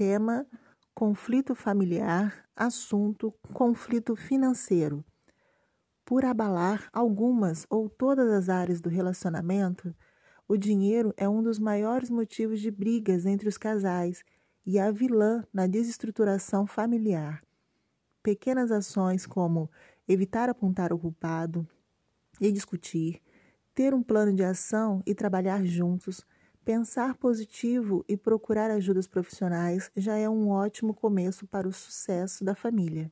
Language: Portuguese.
Tema: conflito familiar. Assunto: conflito financeiro. Por abalar algumas ou todas as áreas do relacionamento, o dinheiro é um dos maiores motivos de brigas entre os casais e a vilã na desestruturação familiar. Pequenas ações como evitar apontar o culpado e discutir, ter um plano de ação e trabalhar juntos, pensar positivo e procurar ajudas profissionais já é um ótimo começo para o sucesso da família.